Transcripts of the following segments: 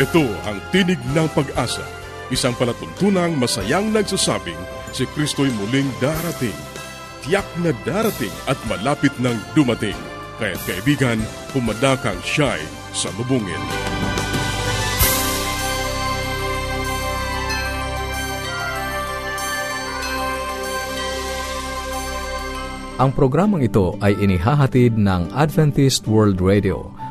Ito ang tinig ng pag-asa, isang palatuntunang masayang nagsasabing si Kristo'y muling darating. Tiyak na darating at malapit nang dumating. Kaya kaibigan, pumadakang siya'y sa lubungin. Ang programang ito ay inihahatid ng Adventist World Radio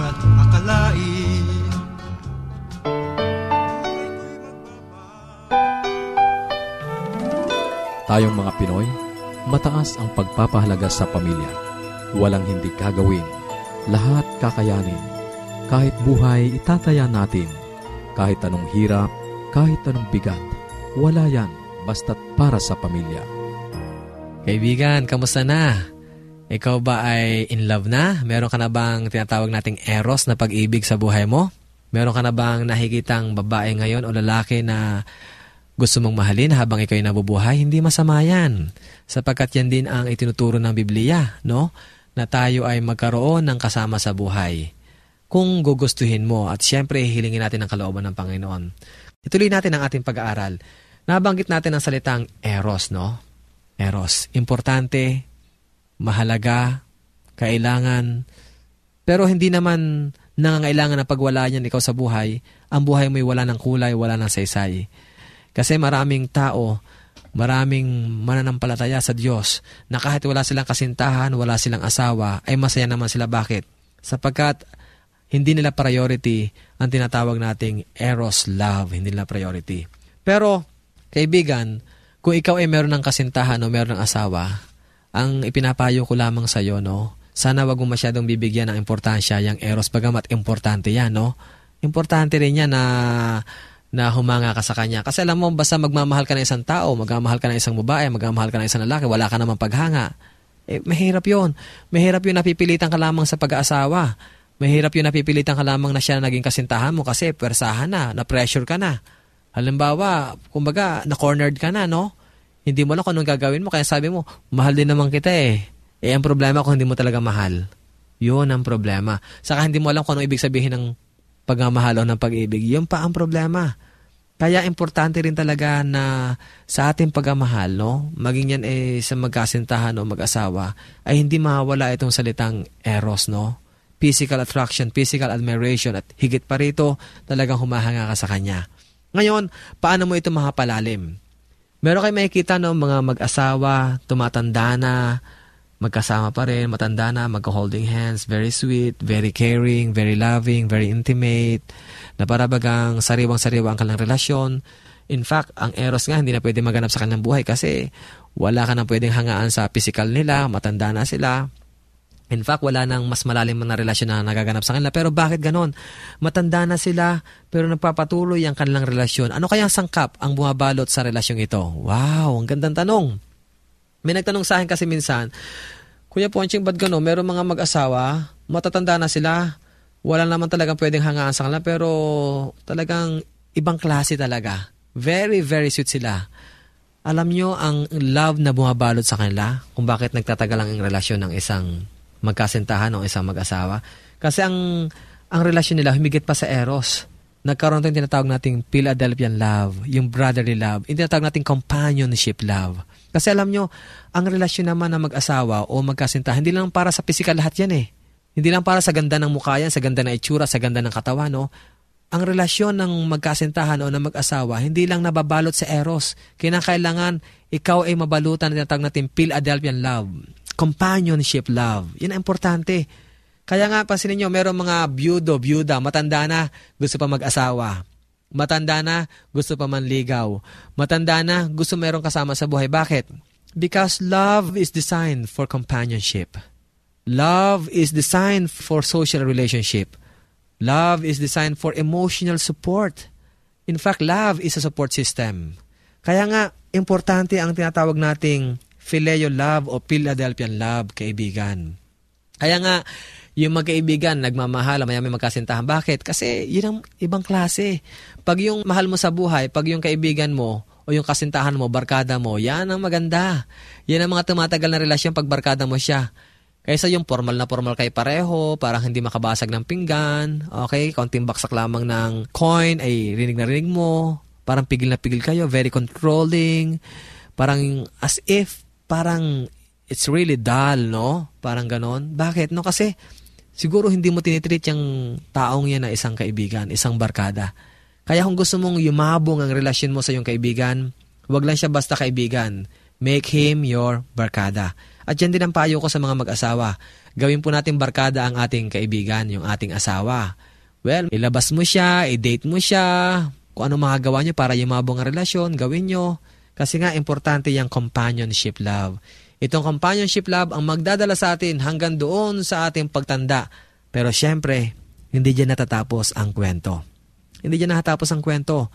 Sukat akalain Tayong mga Pinoy, mataas ang pagpapahalaga sa pamilya. Walang hindi kagawin. Lahat kakayanin. Kahit buhay, itataya natin. Kahit anong hirap, kahit anong bigat, wala yan basta't para sa pamilya. Kaibigan, kamusta na? Ikaw ba ay in love na? Meron ka na bang tinatawag nating eros na pag-ibig sa buhay mo? Meron ka na bang nakikitang babae ngayon o lalaki na gusto mong mahalin habang ikaw ay nabubuhay? Hindi masama yan. Sapagkat yan din ang itinuturo ng Biblia, no? Na tayo ay magkaroon ng kasama sa buhay. Kung gugustuhin mo at siyempre hilingin natin ang kalooban ng Panginoon. Ituloy natin ang ating pag-aaral Nabanggit natin ang salitang eros, no? Eros. Importante, mahalaga, kailangan, pero hindi naman nangangailangan na pagwala niyan ikaw sa buhay, ang buhay mo'y wala ng kulay, wala ng saysay. Kasi maraming tao, maraming mananampalataya sa Diyos na kahit wala silang kasintahan, wala silang asawa, ay masaya naman sila. Bakit? Sapagkat hindi nila priority ang tinatawag nating eros love, hindi nila priority. Pero Kaibigan, kung ikaw ay meron ng kasintahan o meron ng asawa, ang ipinapayo ko lamang sa iyo, no? Sana wag mo masyadong bibigyan ng importansya yung eros, bagamat importante yan, no? Importante rin yan na na humanga ka sa kanya. Kasi alam mo, basta magmamahal ka ng isang tao, magmamahal ka ng isang babae, magmamahal ka ng isang lalaki, wala ka namang paghanga. Eh, mahirap yon Mahirap yung napipilitan ka lamang sa pag-aasawa. Mahirap yung napipilitan ka lamang na siya na naging kasintahan mo kasi persahan na, na-pressure ka na. Halimbawa, kumbaga, na-cornered ka na, no? Hindi mo lang kung anong gagawin mo, kaya sabi mo, mahal din naman kita eh. Eh, ang problema kung hindi mo talaga mahal. Yun ang problema. Saka hindi mo alam kung anong ibig sabihin ng pagmamahal o ng pag-ibig. Yun pa ang problema. Kaya importante rin talaga na sa ating pagmamahal, no, maging yan eh sa magkasintahan o mag-asawa, ay hindi mawala itong salitang eros, no? Physical attraction, physical admiration, at higit pa rito, talagang humahanga ka sa kanya. Ngayon, paano mo ito mahapalalim? Meron kayo makikita no, mga mag-asawa, tumatanda na, magkasama pa rin, matanda na, magka-holding hands, very sweet, very caring, very loving, very intimate, na parabagang sariwang-sariwa ang kanilang relasyon. In fact, ang eros nga hindi na pwede maganap sa kanilang buhay kasi wala ka na pwedeng hangaan sa physical nila, matanda na sila. In fact, wala nang mas malalim na relasyon na nagaganap sa kanila. Pero bakit ganon? Matanda na sila, pero nagpapatuloy ang kanilang relasyon. Ano kaya ang sangkap ang bumabalot sa relasyon ito? Wow, ang gandang tanong. May nagtanong sa akin kasi minsan, Kuya Ponching, ba't gano'n? Meron mga mag-asawa, matatanda na sila, wala naman talagang pwedeng hangaan sa kanila, pero talagang ibang klase talaga. Very, very sweet sila. Alam nyo ang love na bumabalot sa kanila kung bakit nagtatagal ang relasyon ng isang magkasintahan o isang mag-asawa. Kasi ang, ang relasyon nila humigit pa sa eros. Nagkaroon tayong tinatawag nating Philadelphian love, yung brotherly love, yung tinatawag nating companionship love. Kasi alam nyo, ang relasyon naman ng mag-asawa o magkasintahan, hindi lang para sa physical lahat yan eh. Hindi lang para sa ganda ng mukha yan, sa ganda ng itsura, sa ganda ng katawan, no? ang relasyon ng magkasintahan o ng mag-asawa, hindi lang nababalot sa eros. Kinakailangan ikaw ay mabalutan ng tinatawag natin Philadelphian love. Companionship love. Yan ang importante. Kaya nga, pansinin nyo, meron mga byudo, byuda, matanda na, gusto pa mag-asawa. Matanda na, gusto pa manligaw. Matanda na, gusto merong kasama sa buhay. Bakit? Because love is designed for companionship. Love is designed for social relationship. Love is designed for emotional support. In fact, love is a support system. Kaya nga, importante ang tinatawag nating Phileo love o Philadelphian love, kaibigan. Kaya nga, yung magkaibigan, nagmamahal, maya may magkasintahan. Bakit? Kasi yun ang ibang klase. Pag yung mahal mo sa buhay, pag yung kaibigan mo, o yung kasintahan mo, barkada mo, yan ang maganda. Yan ang mga tumatagal na relasyon pag barkada mo siya. Kaysa yung formal na formal kay pareho, parang hindi makabasag ng pinggan, okay, kaunting baksak lamang ng coin, ay rinig na rinig mo, parang pigil na pigil kayo, very controlling, parang as if, parang it's really dull, no? Parang ganon. Bakit? No, kasi siguro hindi mo tinitreat yung taong yan na isang kaibigan, isang barkada. Kaya kung gusto mong yumabong ang relasyon mo sa iyong kaibigan, huwag lang siya basta kaibigan. Make him your barkada. At yan din ang payo ko sa mga mag-asawa. Gawin po natin barkada ang ating kaibigan, yung ating asawa. Well, ilabas mo siya, i-date mo siya, kung ano magagawa nyo para yumabong ang relasyon, gawin nyo. Kasi nga, importante yung companionship love. Itong companionship love ang magdadala sa atin hanggang doon sa ating pagtanda. Pero syempre, hindi dyan natatapos ang kwento. Hindi dyan natatapos ang kwento.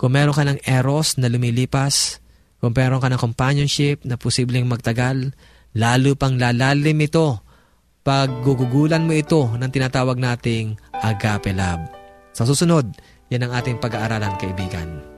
Kung meron ka ng eros na lumilipas, kung meron ka ng companionship na posibleng magtagal, lalo pang lalalim ito pag gugugulan mo ito ng tinatawag nating agape love. Sa susunod, yan ang ating pag-aaralan, kaibigan.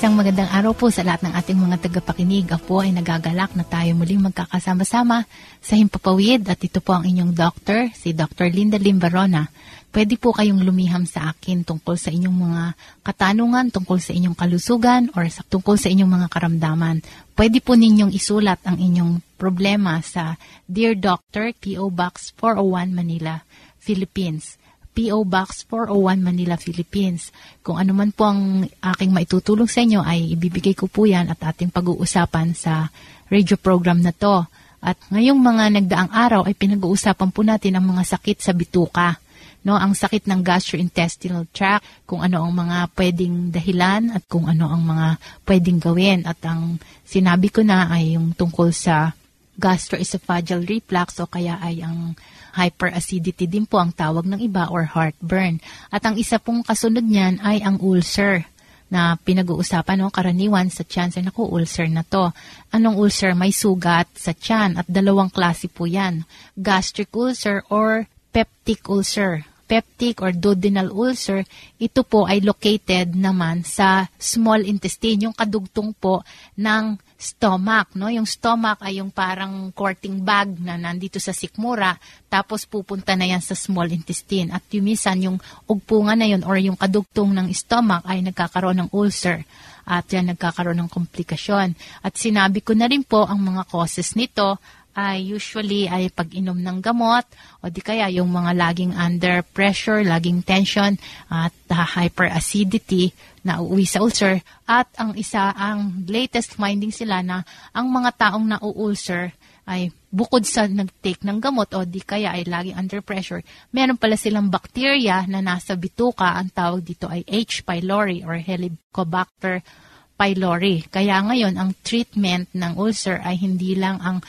Isang magandang araw po sa lahat ng ating mga tagapakinig. Ako ay nagagalak na tayo muling magkakasama-sama sa Himpapawid at ito po ang inyong doctor, si Dr. Linda Limbarona. Pwede po kayong lumiham sa akin tungkol sa inyong mga katanungan, tungkol sa inyong kalusugan, or sa, tungkol sa inyong mga karamdaman. Pwede po ninyong isulat ang inyong problema sa Dear Doctor, P.O. Box 401 Manila, Philippines. P.O. Box 401 Manila, Philippines. Kung ano man po ang aking maitutulong sa inyo ay ibibigay ko po yan at ating pag-uusapan sa radio program na to. At ngayong mga nagdaang araw ay pinag-uusapan po natin ang mga sakit sa bituka. No, ang sakit ng gastrointestinal tract, kung ano ang mga pwedeng dahilan at kung ano ang mga pwedeng gawin. At ang sinabi ko na ay yung tungkol sa gastroesophageal reflux o kaya ay ang hyperacidity din po ang tawag ng iba or heartburn. At ang isa pong kasunod niyan ay ang ulcer na pinag-uusapan no, karaniwan sa tiyan. Sa naku, ulcer na to. Anong ulcer? May sugat sa tiyan at dalawang klase po yan. Gastric ulcer or peptic ulcer. Peptic or duodenal ulcer, ito po ay located naman sa small intestine, yung kadugtong po ng stomach, no? Yung stomach ay yung parang courting bag na nandito sa sikmura, tapos pupunta na yan sa small intestine. At yung minsan, yung ugpungan na yun or yung kadugtong ng stomach ay nagkakaroon ng ulcer. At yan nagkakaroon ng komplikasyon. At sinabi ko na rin po ang mga causes nito ay usually ay pag-inom ng gamot o di kaya yung mga laging under pressure, laging tension at uh, hyperacidity na uuwi sa ulcer at ang isa ang latest finding sila na ang mga taong na-ulcer ay bukod sa nag-take ng gamot o di kaya ay laging under pressure, meron pala silang bacteria na nasa bituka. Ang tawag dito ay H. pylori or Helicobacter pylori. Kaya ngayon, ang treatment ng ulcer ay hindi lang ang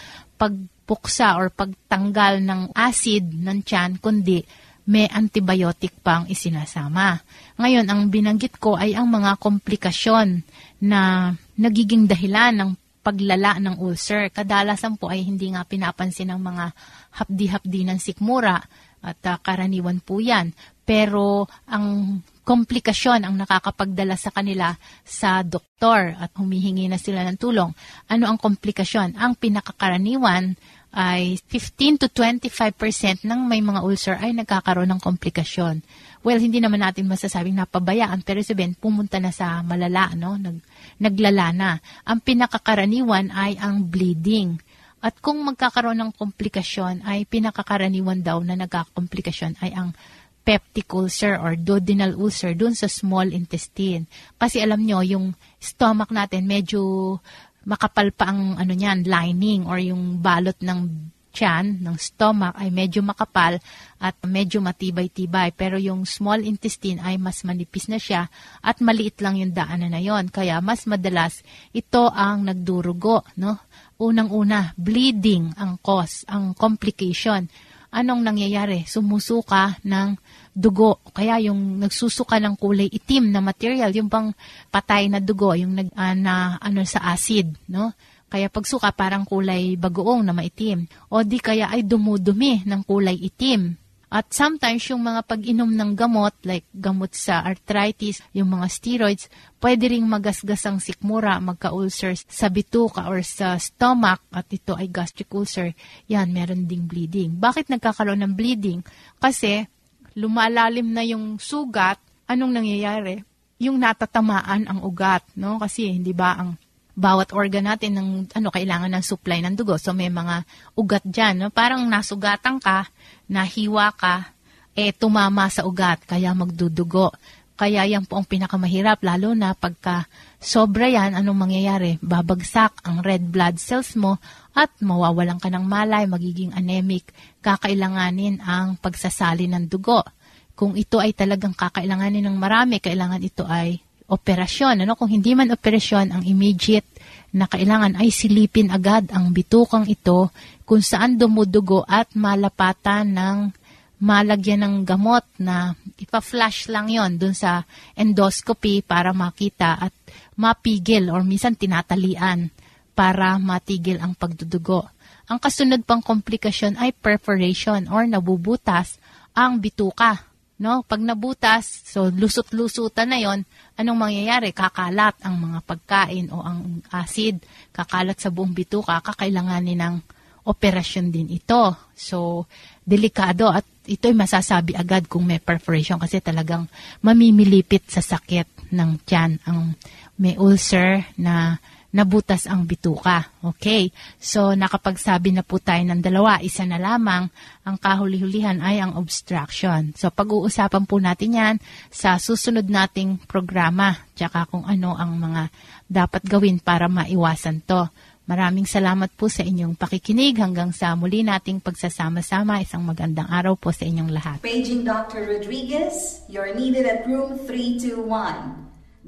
pagpuksa or pagtanggal ng acid ng tiyan, kundi may antibiotic pang isinasama. Ngayon, ang binanggit ko ay ang mga komplikasyon na nagiging dahilan ng paglala ng ulcer. Kadalasan po ay hindi nga pinapansin ng mga hapdi-hapdi ng sikmura at uh, karaniwan po yan. Pero ang komplikasyon ang nakakapagdala sa kanila sa doktor at humihingi na sila ng tulong. Ano ang komplikasyon? Ang pinakakaraniwan ay 15 to 25% ng may mga ulcer ay nagkakaroon ng komplikasyon. Well, hindi naman natin masasabing napabayaan, pero sabihin, pumunta na sa malala, no? Nag, naglala na. Ang pinakakaraniwan ay ang bleeding. At kung magkakaroon ng komplikasyon, ay pinakakaraniwan daw na nagkakomplikasyon ay ang peptic ulcer or duodenal ulcer dun sa small intestine. Kasi alam nyo, yung stomach natin medyo makapal pa ang ano niyan, lining or yung balot ng tiyan, ng stomach ay medyo makapal at medyo matibay-tibay. Pero yung small intestine ay mas manipis na siya at maliit lang yung daanan na yon. Kaya mas madalas ito ang nagdurugo. No? Unang-una, bleeding ang cause, ang complication anong nangyayari? Sumusuka ng dugo. Kaya yung nagsusuka ng kulay itim na material, yung pang patay na dugo, yung nag, uh, na ano sa acid, no? Kaya pagsuka parang kulay bagoong na maitim. O di kaya ay dumudumi ng kulay itim. At sometimes yung mga pag-inom ng gamot, like gamot sa arthritis, yung mga steroids, pwede ring magasgas ang sikmura, magka-ulcer sa bituka or sa stomach, at ito ay gastric ulcer. Yan, meron ding bleeding. Bakit nagkakaroon ng bleeding? Kasi lumalalim na yung sugat, anong nangyayari? Yung natatamaan ang ugat, no? Kasi hindi ba ang bawat organ natin ng ano kailangan ng supply ng dugo. So may mga ugat diyan, no? Parang nasugatan ka, nahiwa ka, eh tumama sa ugat kaya magdudugo. Kaya yan po ang pinakamahirap lalo na pagka sobra yan, anong mangyayari? Babagsak ang red blood cells mo at mawawalan ka ng malay, magiging anemic. Kakailanganin ang pagsasali ng dugo. Kung ito ay talagang kakailanganin ng marami, kailangan ito ay operasyon. Ano? Kung hindi man operasyon, ang immediate na kailangan ay silipin agad ang bitukang ito kung saan dumudugo at malapatan ng malagyan ng gamot na ipa-flash lang yon dun sa endoscopy para makita at mapigil or minsan tinatalian para matigil ang pagdudugo. Ang kasunod pang komplikasyon ay perforation or nabubutas ang bituka No? Pag nabutas, so lusot-lusutan na yon, anong mangyayari? Kakalat ang mga pagkain o ang acid, kakalat sa buong bituka, kakailanganin ng operasyon din ito. So, delikado at ito'y masasabi agad kung may perforation kasi talagang mamimilipit sa sakit ng tiyan ang may ulcer na nabutas ang bituka. Okay? So, nakapagsabi na po tayo ng dalawa. Isa na lamang, ang kahuli-hulihan ay ang obstruction. So, pag-uusapan po natin yan sa susunod nating programa, tsaka kung ano ang mga dapat gawin para maiwasan to. Maraming salamat po sa inyong pakikinig hanggang sa muli nating pagsasama-sama. Isang magandang araw po sa inyong lahat. Paging Dr. Rodriguez, you're needed at room 321.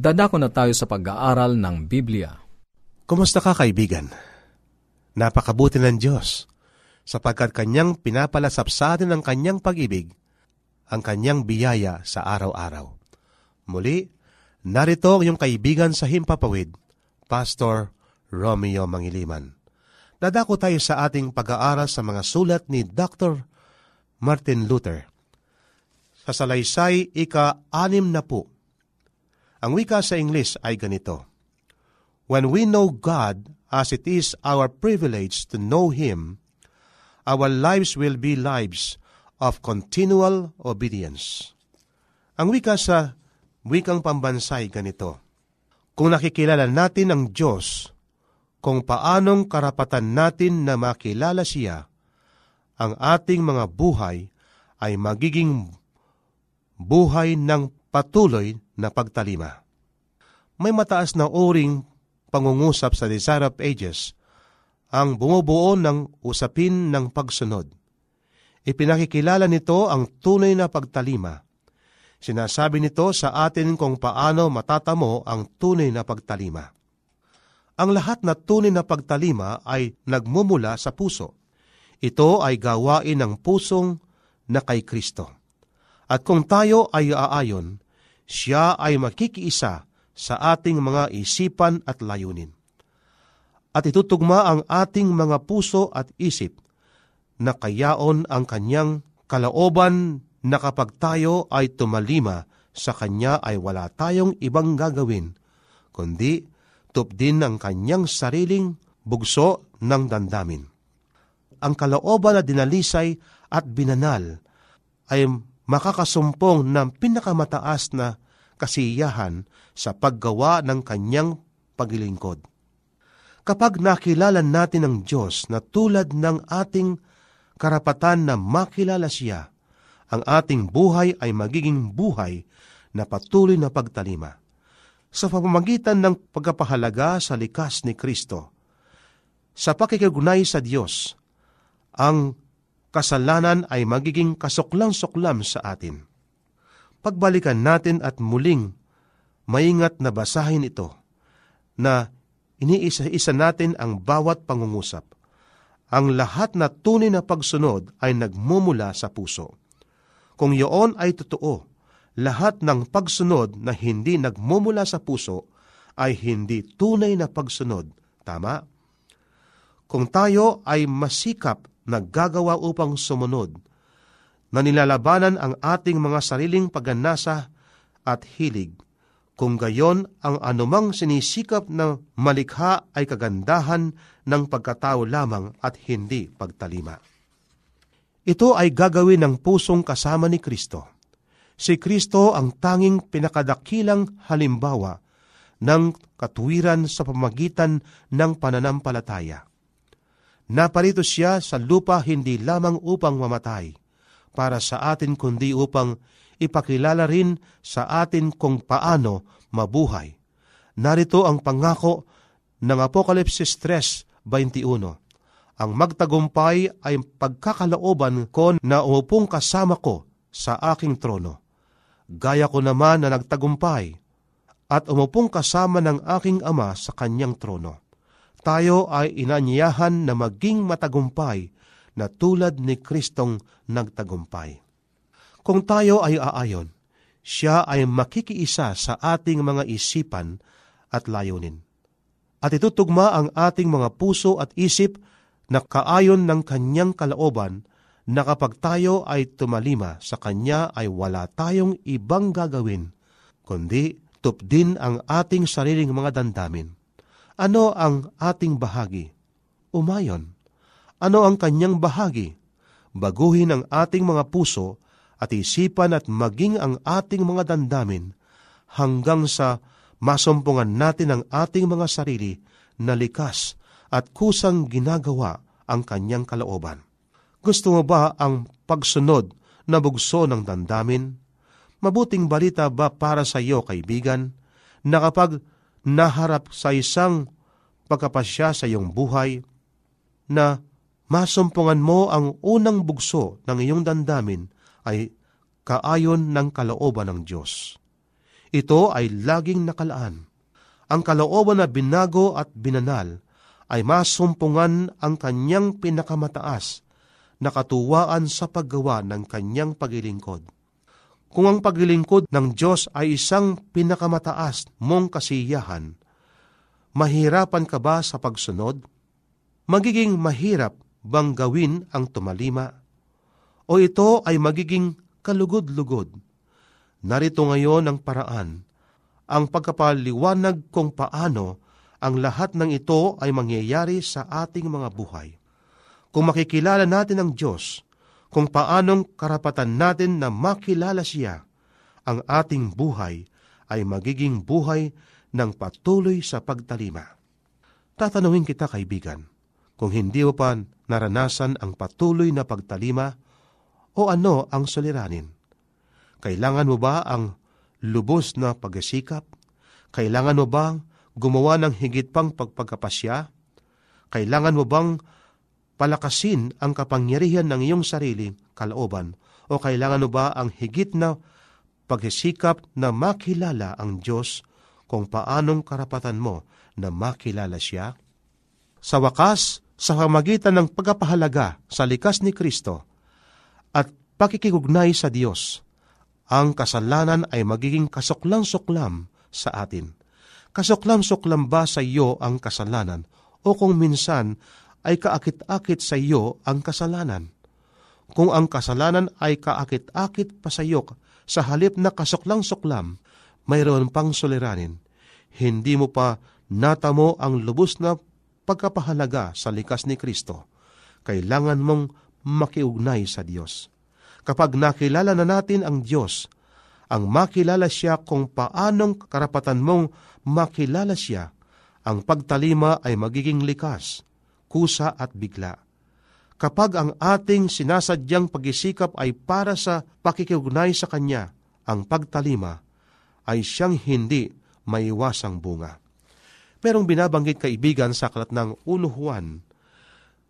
Dadako na tayo sa pag-aaral ng Biblia. Kumusta ka kaibigan? Napakabuti ng Diyos sapagkat Kanyang pinapalasap sa atin ang Kanyang pag-ibig, ang Kanyang biyaya sa araw-araw. Muli, narito ang iyong kaibigan sa Himpapawid, Pastor Romeo Mangiliman. Dadako tayo sa ating pag-aaral sa mga sulat ni Dr. Martin Luther. Sa salaysay ika-anim na po, ang wika sa English ay ganito, When we know God as it is our privilege to know Him, our lives will be lives of continual obedience. Ang wika sa wikang pambansay ganito, Kung nakikilala natin ang Diyos, kung paanong karapatan natin na makilala siya, ang ating mga buhay ay magiging buhay ng patuloy na pagtalima. May mataas na uring pangungusap sa Desire of Ages ang bumubuo ng usapin ng pagsunod. Ipinakikilala nito ang tunay na pagtalima. Sinasabi nito sa atin kung paano matatamo ang tunay na pagtalima. Ang lahat na tunay na pagtalima ay nagmumula sa puso. Ito ay gawain ng pusong na kay Kristo. At kung tayo ay aayon, siya ay makikiisa sa ating mga isipan at layunin. At itutugma ang ating mga puso at isip na kayaon ang kanyang kalaoban na kapag tayo ay tumalima sa kanya ay wala tayong ibang gagawin, kundi tupdin ang kanyang sariling bugso ng dandamin. Ang kalaoban na dinalisay at binanal ay makakasumpong ng pinakamataas na kasiyahan sa paggawa ng kanyang paglilingkod. Kapag nakilala natin ang Diyos na tulad ng ating karapatan na makilala siya, ang ating buhay ay magiging buhay na patuloy na pagtalima. Sa pamamagitan ng pagkapahalaga sa likas ni Kristo, sa pakikagunay sa Diyos, ang kasalanan ay magiging kasuklam-suklam sa atin. Pagbalikan natin at muling maingat na basahin ito na iniisa-isa natin ang bawat pangungusap. Ang lahat na tunay na pagsunod ay nagmumula sa puso. Kung iyon ay totoo, lahat ng pagsunod na hindi nagmumula sa puso ay hindi tunay na pagsunod. Tama? Kung tayo ay masikap na gagawa upang sumunod, na nilalabanan ang ating mga sariling paganasa at hilig, kung gayon ang anumang sinisikap na malikha ay kagandahan ng pagkatao lamang at hindi pagtalima. Ito ay gagawin ng pusong kasama ni Kristo. Si Kristo ang tanging pinakadakilang halimbawa ng katuwiran sa pamagitan ng pananampalataya. Naparito siya sa lupa hindi lamang upang mamatay para sa atin kundi upang ipakilala rin sa atin kung paano mabuhay. Narito ang pangako ng Apokalipsis 3 21. Ang magtagumpay ay pagkakalooban ko na umupong kasama ko sa aking trono. Gaya ko naman na nagtagumpay at umupong kasama ng aking ama sa kanyang trono. Tayo ay inanyayahan na maging matagumpay na tulad ni Kristong nagtagumpay. Kung tayo ay aayon, siya ay makikiisa sa ating mga isipan at layunin. At itutugma ang ating mga puso at isip na kaayon ng kanyang kalaoban na kapag tayo ay tumalima sa kanya ay wala tayong ibang gagawin, kundi tupdin ang ating sariling mga dandamin. Ano ang ating bahagi? Umayon. Ano ang kanyang bahagi? Baguhin ang ating mga puso at isipan at maging ang ating mga dandamin hanggang sa masumpungan natin ang ating mga sarili na likas at kusang ginagawa ang kanyang kalooban. Gusto mo ba ang pagsunod na bugso ng dandamin? Mabuting balita ba para sa iyo, kaibigan, na kapag naharap sa isang pagkapasya sa iyong buhay, na masumpungan mo ang unang bugso ng iyong dandamin ay kaayon ng kalooban ng Diyos. Ito ay laging nakalaan. Ang kalooban na binago at binanal ay masumpungan ang kanyang pinakamataas na katuwaan sa paggawa ng kanyang pagilingkod. Kung ang paglilingkod ng Diyos ay isang pinakamataas mong kasiyahan, mahirapan ka ba sa pagsunod? Magiging mahirap bang gawin ang tumalima? O ito ay magiging kalugod-lugod. Narito ngayon ang paraan, ang pagkapaliwanag kung paano ang lahat ng ito ay mangyayari sa ating mga buhay. Kung makikilala natin ang Diyos, kung paanong karapatan natin na makilala siya, ang ating buhay ay magiging buhay ng patuloy sa pagtalima. Tatanungin kita kaibigan, kung hindi mo pa naranasan ang patuloy na pagtalima, o ano ang suliranin? Kailangan mo ba ang lubos na pagsikap? Kailangan mo bang gumawa ng higit pang pagpagkapasya? Kailangan mo bang palakasin ang kapangyarihan ng iyong sarili, kalooban, o kailangan mo ba ang higit na paghisikap na makilala ang Diyos kung paanong karapatan mo na makilala siya? Sa wakas, sa pamagitan ng pagkapahalaga sa likas ni Kristo, at pakikigugnay sa Diyos, ang kasalanan ay magiging kasuklam-suklam sa atin. Kasuklam-suklam ba sa iyo ang kasalanan o kung minsan ay kaakit-akit sa iyo ang kasalanan? Kung ang kasalanan ay kaakit-akit pa sa iyo sa halip na kasuklang-suklam, mayroon pang suliranin. Hindi mo pa natamo ang lubos na pagkapahalaga sa likas ni Kristo. Kailangan mong makiugnay sa Diyos. Kapag nakilala na natin ang Diyos, ang makilala siya kung paanong karapatan mong makilala siya, ang pagtalima ay magiging likas, kusa at bigla. Kapag ang ating sinasadyang pag-isikap ay para sa pakikiugnay sa Kanya, ang pagtalima ay siyang hindi maiwasang bunga. Merong binabanggit kaibigan sa aklat ng 1 Juan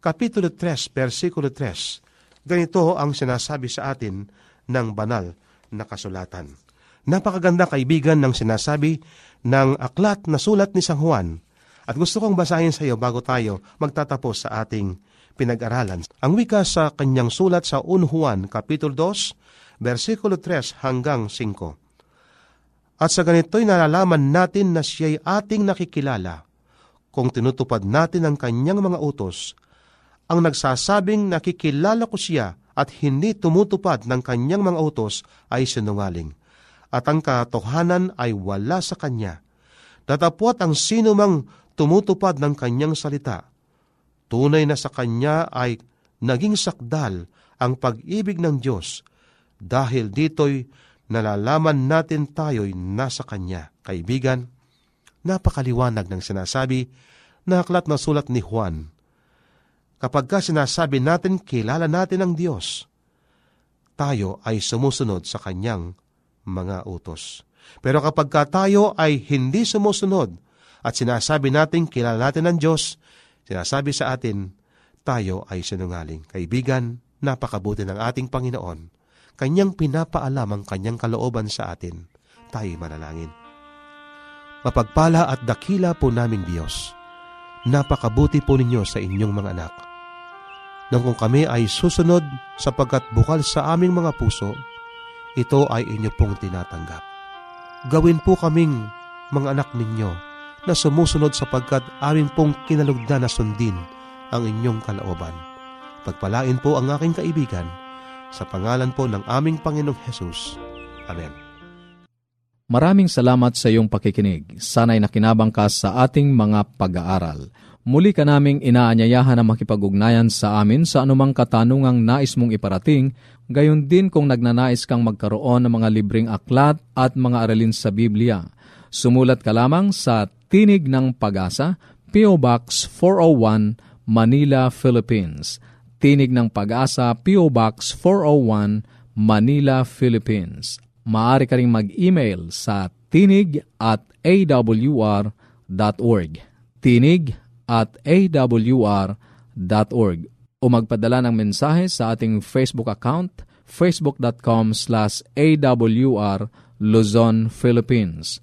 Kapitulo 3, versikulo 3. Ganito ang sinasabi sa atin ng banal na kasulatan. Napakaganda kaibigan ng sinasabi ng aklat na sulat ni San Juan. At gusto kong basahin sa iyo bago tayo magtatapos sa ating pinag-aralan. Ang wika sa kanyang sulat sa 1 Juan, Kapitulo 2, versikulo 3 hanggang 5. At sa ganito'y nalalaman natin na siya'y ating nakikilala kung tinutupad natin ang kanyang mga utos ang nagsasabing nakikilala ko siya at hindi tumutupad ng kanyang mga utos ay sinungaling. At ang katotohanan ay wala sa kanya. Datapwat ang sino mang tumutupad ng kanyang salita. Tunay na sa kanya ay naging sakdal ang pag-ibig ng Diyos dahil dito'y nalalaman natin tayo'y nasa Kanya. Kaibigan, napakaliwanag ng sinasabi na aklat na sulat ni Juan kapag ka sinasabi natin kilala natin ang Diyos, tayo ay sumusunod sa Kanyang mga utos. Pero kapag ka tayo ay hindi sumusunod at sinasabi natin kilala natin ang Diyos, Sinasabi sa atin, tayo ay sinungaling. Kaibigan, napakabuti ng ating Panginoon. Kanyang pinapaalam ang kanyang kalooban sa atin. Tayo manalangin. Mapagpala at dakila po naming Diyos. Napakabuti po ninyo sa inyong mga anak. Nang kung kami ay susunod sapagkat bukal sa aming mga puso, ito ay inyo pong tinatanggap. Gawin po kaming mga anak ninyo na sumusunod sapagkat amin pong kinalugdan na sundin ang inyong kalooban. Pagpalain po ang aking kaibigan sa pangalan po ng aming Panginoong Hesus. Amen. Maraming salamat sa iyong pakikinig. Sana'y nakinabang ka sa ating mga pag-aaral. Muli ka naming inaanyayahan na makipag-ugnayan sa amin sa anumang katanungang nais mong iparating, gayon din kung nagnanais kang magkaroon ng mga libreng aklat at mga aralin sa Biblia. Sumulat ka lamang sa Tinig ng Pag-asa, P.O. Box 401, Manila, Philippines. Tinig ng Pag-asa, P.O. Box 401, Manila, Philippines. Maaari ka rin mag-email sa tinig at awr.org. Tinig at awr.org o magpadala ng mensahe sa ating Facebook account facebook.com slash awr Luzon, Philippines